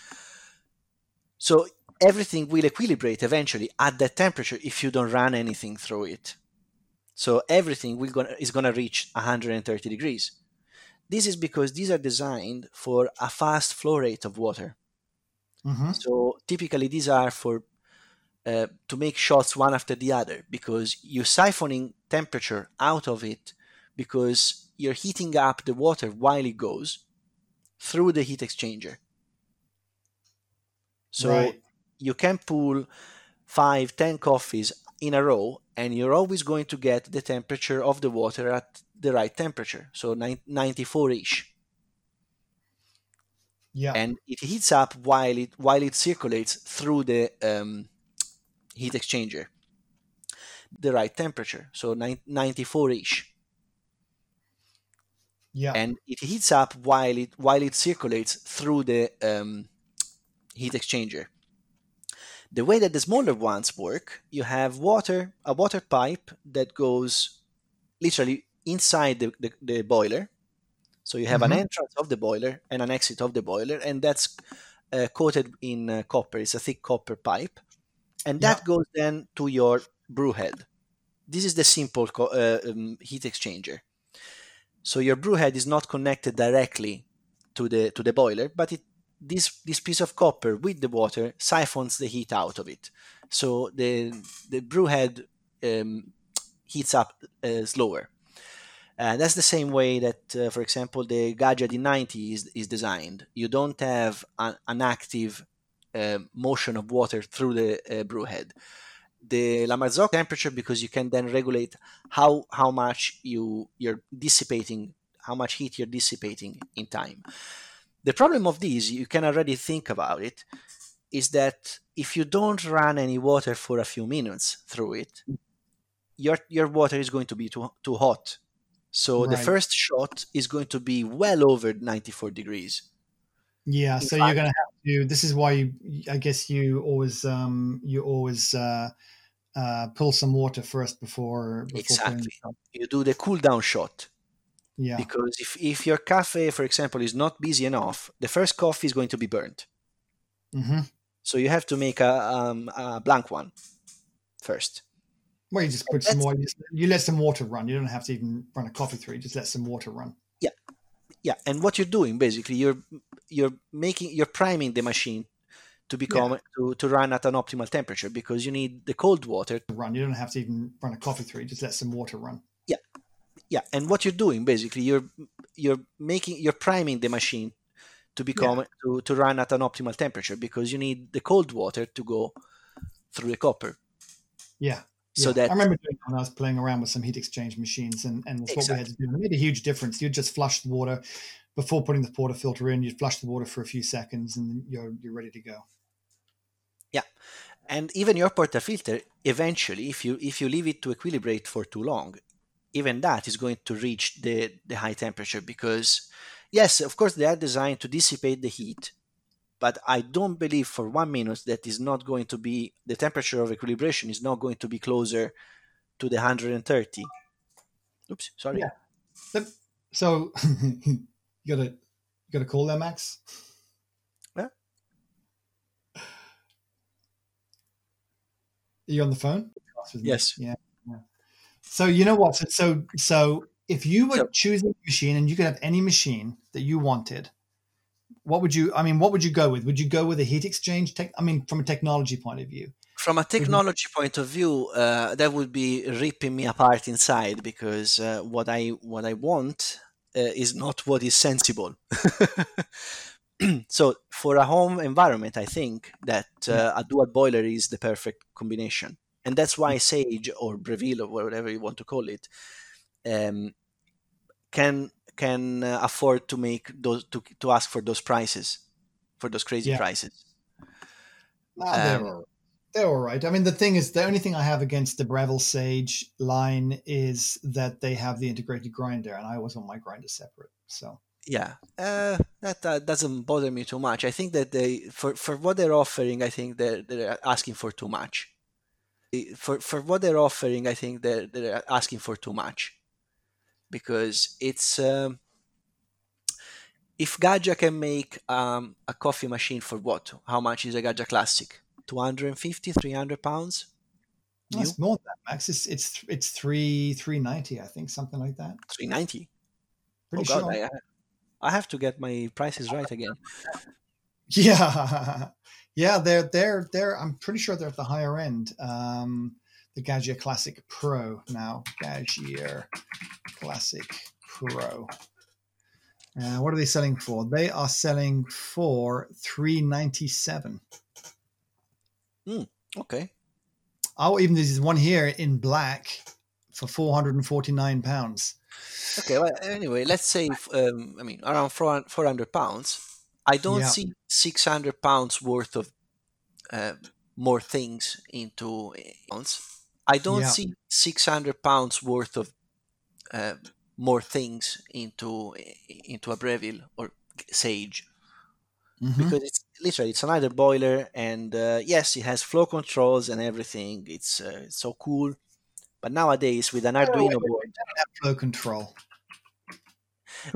So everything will equilibrate eventually at that temperature if you don't run anything through it. So everything will gonna, is going to reach 130 degrees. This is because these are designed for a fast flow rate of water. Mm-hmm. So typically these are for uh, to make shots one after the other because you're siphoning temperature out of it because you're heating up the water while it goes through the heat exchanger. So right. You can pull five, ten coffees in a row, and you're always going to get the temperature of the water at the right temperature, so 94 ish. Yeah. And it heats up while it while it circulates through the um, heat exchanger. The right temperature, so 94 ish. Yeah. And it heats up while it while it circulates through the um, heat exchanger. The way that the smaller ones work, you have water, a water pipe that goes literally inside the, the, the boiler. So you have Mhm. an entrance of the boiler and an exit of the boiler, and that's uh, coated in uh, copper. It's a thick copper pipe, and that Yeah. goes then to your brew head. This is the simple co- uh, um, heat exchanger. So your brew head is not connected directly to the to the boiler, but it this this piece of copper with the water siphons the heat out of it. So the the brew head um, heats up uh, slower. Uh, that's the same way that, uh, for example, the Gaggia D90 is, is designed. You don't have an, an active uh, motion of water through the uh, brew head. The La temperature, because you can then regulate how how much you you're dissipating, how much heat you're dissipating in time. The problem of this, you can already think about it, is that if you don't run any water for a few minutes through it, your your water is going to be too too hot. So the first shot is going to be well over 94 degrees. Yeah, so fact- you're going to have to. This is why you, I guess you always, um, you always uh, uh, pull some water first before. before Exactly. You do the cool down shot Yeah, because if, if your cafe, for example, is not busy enough, the first coffee is going to be burnt. hmm So you have to make a, um, a blank one first. Well, you just put some more. You, let some water run. You don't have to even run a coffee through. You just let some water run. Yeah, yeah. and what you're doing basically, you're you're making you're priming the machine to become to, to run at an optimal temperature because you need the cold water to Run. You don't have to even run a coffee through. You just let some water run. Yeah and what you're doing basically you're you're making you're priming the machine to become to, to run at an optimal temperature because you need the cold water to go through the copper Yeah. so yeah. that I remember doing when I was playing around with some heat exchange machines, and and that's what we had to do. It made a huge difference. You just flush the water before putting the portafilter in. You flush the water for a few seconds, and you're you're ready to go. Yeah, and even your porta filter, eventually if you if you leave it to equilibrate for too long even that is going to reach the the high temperature because yes of course they are designed to dissipate the heat but i don't believe for one minute that is not going to be the temperature of equilibration is not going to be closer to the 130 oops sorry Yeah. So you gotta you gotta call them, Max. Yeah. Are you on the phone? Yes. Yeah. So you know what? So so, so if you were So- choosing a machine and you could have any machine that you wanted, what would you? I mean, what would you go with? Would you go with a heat exchange? Tech, I mean, from a technology point of view. from a technology point of view, uh, that would be ripping me apart inside because uh, what I what I want uh, is not what is sensible. so for a home environment, I think that uh, a dual boiler is the perfect combination, and that's why Sage or Breville or whatever you want to call it um, can can uh, afford to make those to, to ask for those prices, for those crazy Yeah. prices. Ah, they're Um, all, they're all right. I mean, the thing is, the only thing I have against the Breville Sage line is that they have the integrated grinder, and I always want my grinder separate. So Yeah, uh, that uh, doesn't bother me too much. I think that they, for, for what they're offering, I think they're, they're asking for too much. For for what they're offering, I think they're, they're asking for too much, because it's um, if Gaggia can make um, a coffee machine for what? How much is a Gaggia Classic? 250, 300 pounds? New? that's more than that, Max. It's it's it's three three ninety, I think, something like that. 390? Pretty oh sure. God, I, I have to get my prices right again. Yeah, yeah, they're they're they're. I'm pretty sure they're at the higher end. Um, the Gaggia Classic Pro now. Gaggia Classic Pro. Uh, what are they selling for? They are selling for three ninety seven. Okay. Oh, even there's one here in black for four hundred and forty nine pounds. Okay. Well, anyway, let's say um, I mean around four hundred pounds. I don't Yeah. see six hundred pounds worth of uh, more things into pounds. I don't Yeah. see six hundred pounds worth of uh, more things into into a Breville or Sage Mhm. because it's literally it's an idle boiler and uh, yes it has flow controls and everything it's, uh, it's so cool but nowadays with an arduino board Flow control.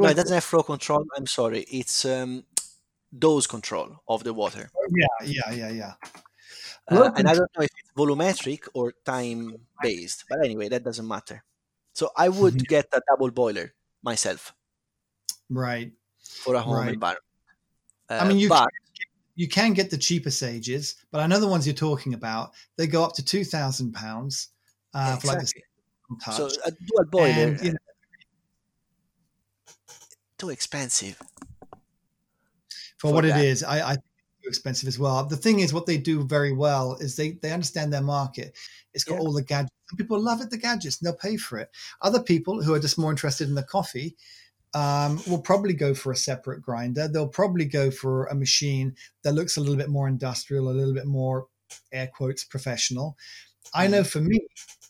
no it doesn't have flow control i'm sorry it's um, dose control of the water Yeah, yeah, yeah, yeah. uh, and i don't know if it's volumetric or time based but anyway that doesn't matter so i would Mhm. get a double boiler myself Right. for a home Right. environment uh, I mean, you but you can get the cheaper sages, but I know the ones you're talking about. They go up to two thousand pounds uh, for like the touch. so a dual boiler and, you know, too expensive for, for what that. it is, I, I think it's too expensive as well. The thing is, what they do very well is they they understand their market. It's got Yeah. all the gadgets. Some people love it, the gadgets, and they'll pay for it. Other people who are just more interested in the coffee um, will probably go for a separate grinder. They'll probably go for a machine that looks a little bit more industrial, a little bit more air quotes professional. I know for me,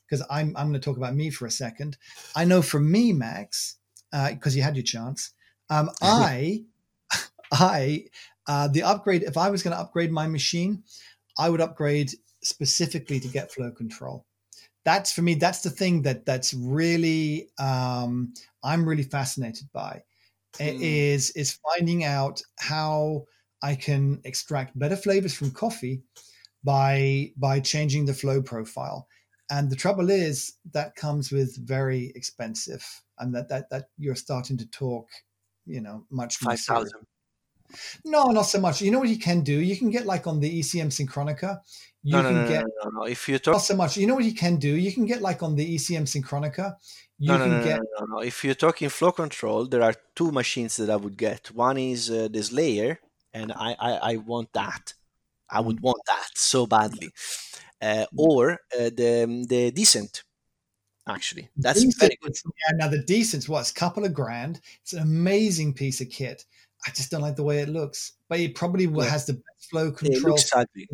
because I'm I'm going to talk about me for a second. I know for me, Max, because you had your chance. Um, I, I, uh, the upgrade. If I was going to upgrade my machine, I would upgrade specifically to get flow control. That's for me. That's the thing that that's really um, I'm really fascinated by. Hmm. is is finding out how I can extract better flavors from coffee by by changing the flow profile. And the trouble is that comes with very expensive, and that that that you're starting to talk, you know, much more five thousand. No, not so much. You know what you can do? You can get like on the ECM Synchronika. You No, no, can no, get no, no, no. If you talk, not so much. You know what you can do? You can get like on the ECM Synchronika. You no, no, can no, no, get no, no. If you're talking flow control, there are two machines that I would get. One is uh, the Slayer, and I, I, I want that. I would Mm. want that so badly. Uh, or uh, the the decent. Actually, that's decent. very good. Yeah, now the decent's what? It's a couple of grand. It's an amazing piece of kit. I just don't like the way it looks, but it probably Yeah. has the best flow It control. ugly.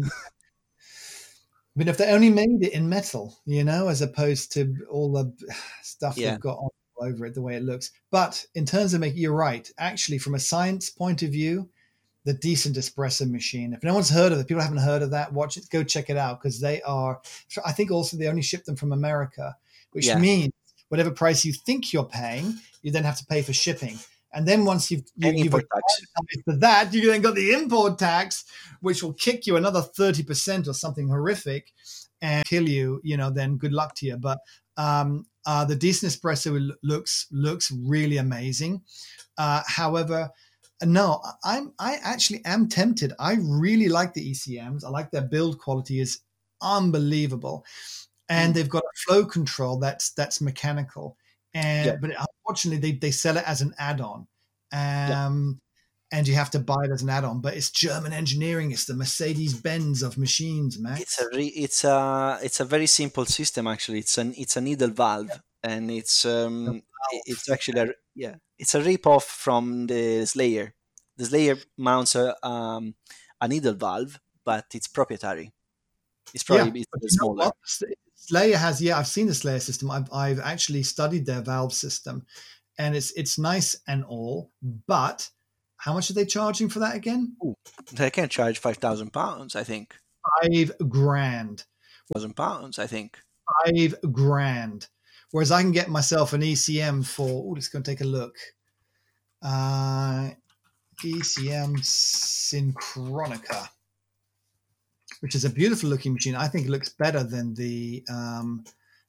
But if they only made it in metal, you know, as opposed to all the stuff Yeah. they've got all over it, the way it looks. But in terms of making, you're right. Actually, from a science point of view, the decent espresso machine. If no one's heard of it, people haven't heard of that. Watch it, go check it out because they are. I think also they only ship them from America, which Yeah. means whatever price you think you're paying, you then have to pay for shipping. And then once you've you, import tax. for that, you then got the import tax, which will kick you another 30% or something horrific and kill you, you know, then good luck to you. But um, uh, the decent espresso looks looks really amazing. Uh, however, no, I'm I actually am tempted. I really like the ECMs. I like their build quality is unbelievable, and Mm. they've got a flow control that's that's mechanical. And Yeah. but unfortunately, they they sell it as an add-on, um, and you have to buy it as an add-on. But it's German engineering. It's the Mercedes Benz of machines, man. It's a re- it's a it's a very simple system actually. It's an it's a needle valve, and it's um it's actually a, yeah it's a rip off from the Slayer. The Slayer mounts a um a needle valve, but it's proprietary. It's probably But it's smaller. Slayer has, yeah, I've seen the Slayer system. I've, I've actually studied their valve system, and it's it's nice and all. But how much are they charging for that again? They can't charge five thousand pounds, I think. Five grand. Thousand pounds, I think. Five grand. Whereas I can get myself an ECM for. Oh, let's go and take a look. Uh, ECM Synchronika, which is a beautiful looking machine. I think it looks better than the um,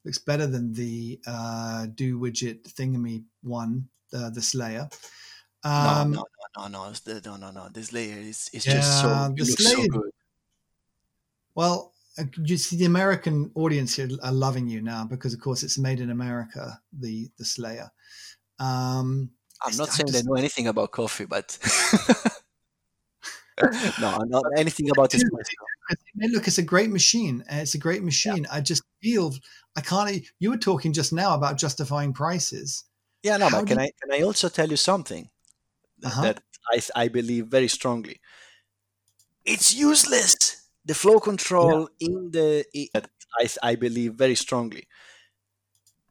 looks better than the uh, do widget thingamy one, uh, the Slayer. Um, no, no, no, no, no, the- no, no, no. This layer is is Yeah, just so it looks so good. Well, uh, you see, the American audience here are loving you now because, of course, it's made in America. The the Slayer. Um, I'm not I saying just- I know anything about coffee, but no, not anything about. Hey, look, it's a great machine. It's a great machine. I just feel I can't. You were talking just now about justifying prices. Yeah, no, How but can do- I can I also tell you something Uh-huh. that I I believe very strongly? It's useless. The flow control in the i- I I believe very strongly.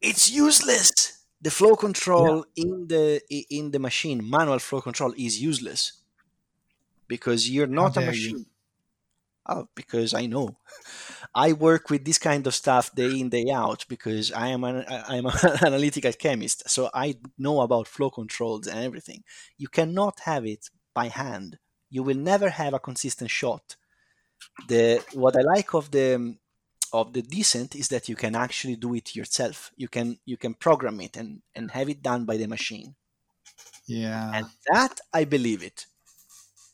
It's useless. The flow control in the in the machine, manual flow control, is useless because you're not a dare you. machine. Oh, because I know. I work with this kind of stuff day in day out because I am an I am an analytical chemist, so I know about flow controls and everything. You cannot have it by hand. You will never have a consistent shot. The what I like of the of the decent is that you can actually do it yourself. You can you can program it and and have it done by the machine, Yeah. and that I believe it.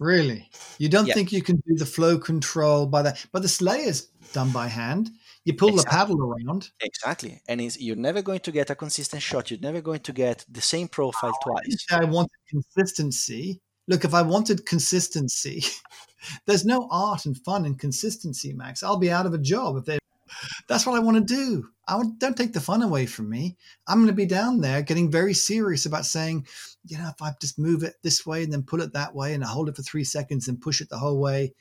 Really? You don't think you can do the flow control by that? But the is done by hand. You pull the paddle around. Exactly, and it's, you're never going to get a consistent shot. You're never going to get the same profile twice. I wanted consistency. Look, if I wanted consistency, there's no art and fun in consistency, Max. I'll be out of a job if they. That's what I want to do. I want, don't take the fun away from me. I'm going to be down there getting very serious about saying, you know, if I just move it this way and then pull it that way and I hold it for three seconds and push it the whole way,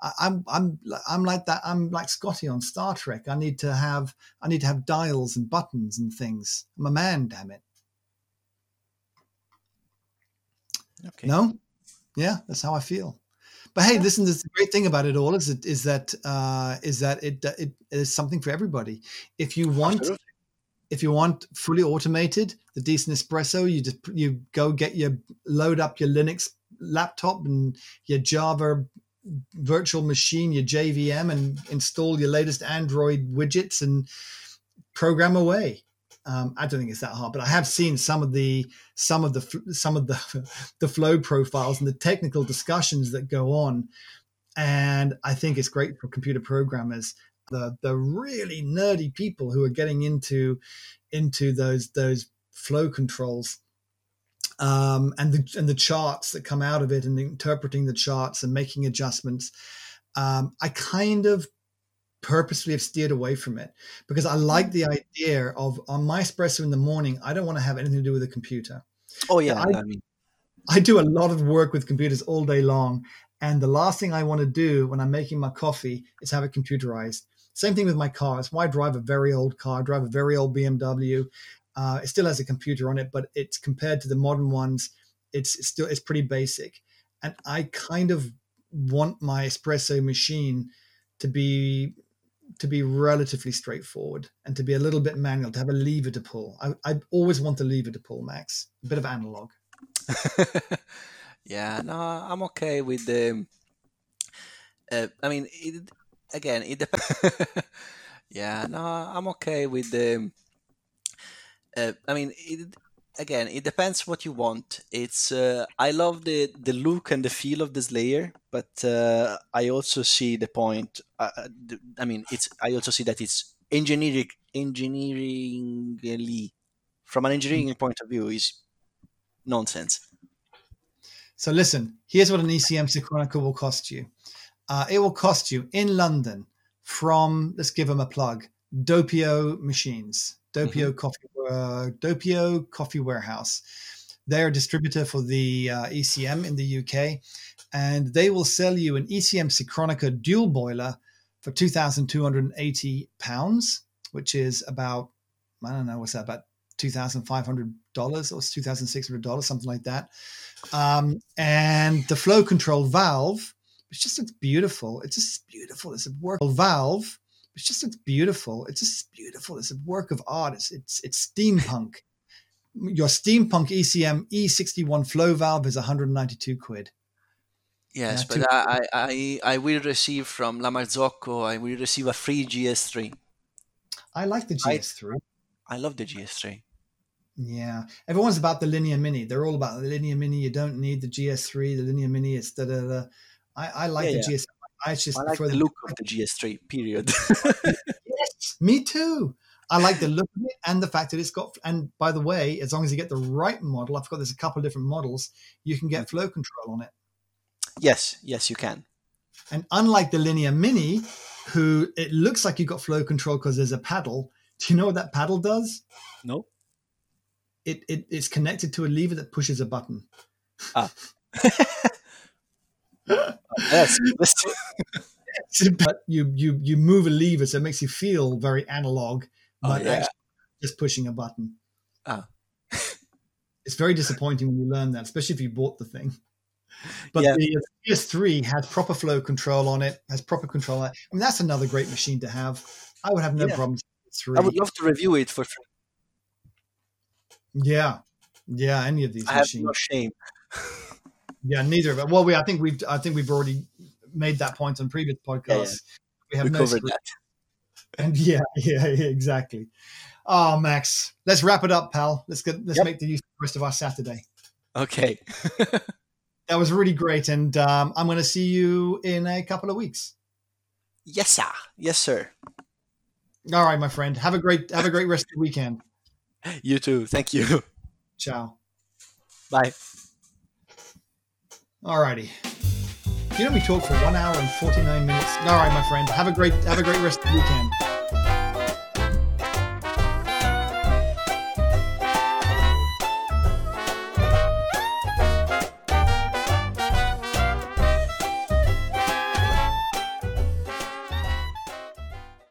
I, I'm I'm I'm like that. I'm like Scotty on Star Trek. I need to have I need to have dials and buttons and things. I'm a man, damn it. Okay. No, yeah, that's how I feel. But hey, listen, the great thing about it all is it is that uh, is that it it is something for everybody. If you want Absolutely. if you want fully automated, the decent espresso, you just you go get your load up your Linux laptop and your Java virtual machine, your JVM, and install your latest Android widgets and program away. Um, I don't think it's that hard, but I have seen some of the some of the some of the the flow profiles and the technical discussions that go on, and I think it's great for computer programmers. The the really nerdy people who are getting into into those those flow controls um, and the and the charts that come out of it and interpreting the charts and making adjustments. Um, I kind of purposely have steered away from it because I like the idea of on my espresso in the morning. I don't want to have anything to do with a computer. Oh yeah, I- I mean, I do a lot of work with computers all day long. And the last thing I want to do when I'm making my coffee is have it computerized. Same thing with my car. It's why I drive a very old car. I drive a very old BMW. Uh, it still has a computer on it, but it's compared to the modern ones, it's, it's still it's pretty basic. And I kind of want my espresso machine to be to be relatively straightforward and to be a little bit manual, to have a lever to pull. I, I always want the lever to pull, Max. A bit of analog. yeah, no, I'm okay with the. Uh, I mean, it, again, it depends. yeah, no, I'm okay with the. Uh, I mean, it, again, it depends what you want. It's uh, I love the the look and the feel of this layer but uh, I also see the point. Uh, uh, I mean, it's I also see that it's engineering engineeringly from an engineering point of view is nonsense. So listen, here's what an ECM chronicle will cost you. Uh, it will cost you in London from let's give them a plug, Doppio Machines, Doppio Coffee, uh, Coffee Warehouse. They're a distributor for the uh, ECM in the UK, and they will sell you an ECM Synchronika dual boiler for two thousand two hundred and eighty pounds, which is about I don't know what's that about two thousand five hundred dollars or two thousand six hundred dollars, something like that. Um, and the flow control valve, which just looks beautiful. It's just beautiful. It's a work valve, which just looks beautiful. It's just beautiful. It's a work of art. It's it's, it's steampunk. Your steampunk ECM E61 flow valve is 192 quid. Yes, but I, I, I I will receive from La Marzocco, I will receive a free GS3. I like the GS3. I love the GS3. Yeah, everyone's about the Linea Mini. They're all about the Linea Mini. You don't need the GS3. The Linea Mini. It's da da da. I, I like Yeah, the yeah. GS. I just I like prefer the look of the GS3, period. Yes, me too. I like the look of it and the fact that it's got. And by the way, as long as you get the right model, I've got there's a couple of different models. You can get flow control on it. Yes, yes, you can. And unlike the Linea Mini, who it looks like you got flow control because there's a paddle. Do you know what that paddle does? No. It, it it's connected to a lever that pushes a button. Ah. yes. but you you you move a lever, so it makes you feel very analog, Oh, but yeah. actually just pushing a button. Ah. it's very disappointing when you learn that, especially if you bought the thing. But Yeah. the GS3 has proper flow control on it, has proper control. I mean, that's another great machine to have. I would have no Yeah. problems. with Three. I would love to review it for free. yeah, yeah. Any of these I have machines. no shame. Yeah, neither of it. Well, we I think we've I think we've already made that point on previous podcasts. We have We no covered screw- that. And yeah, yeah, yeah, exactly. Oh, Max, let's wrap it up, pal. Let's get let's Yep. make the use of the rest of our Saturday. Okay. That was really great, and um, I'm going to see you in a couple of weeks. yes, sir. Yes, sir. All right, my friend. Have a great have a great rest of the weekend. You too. Thank you. Ciao. Bye. All righty. You know we talked for one hour and forty nine minutes. All right, my friend. Have a great have a great rest of the weekend.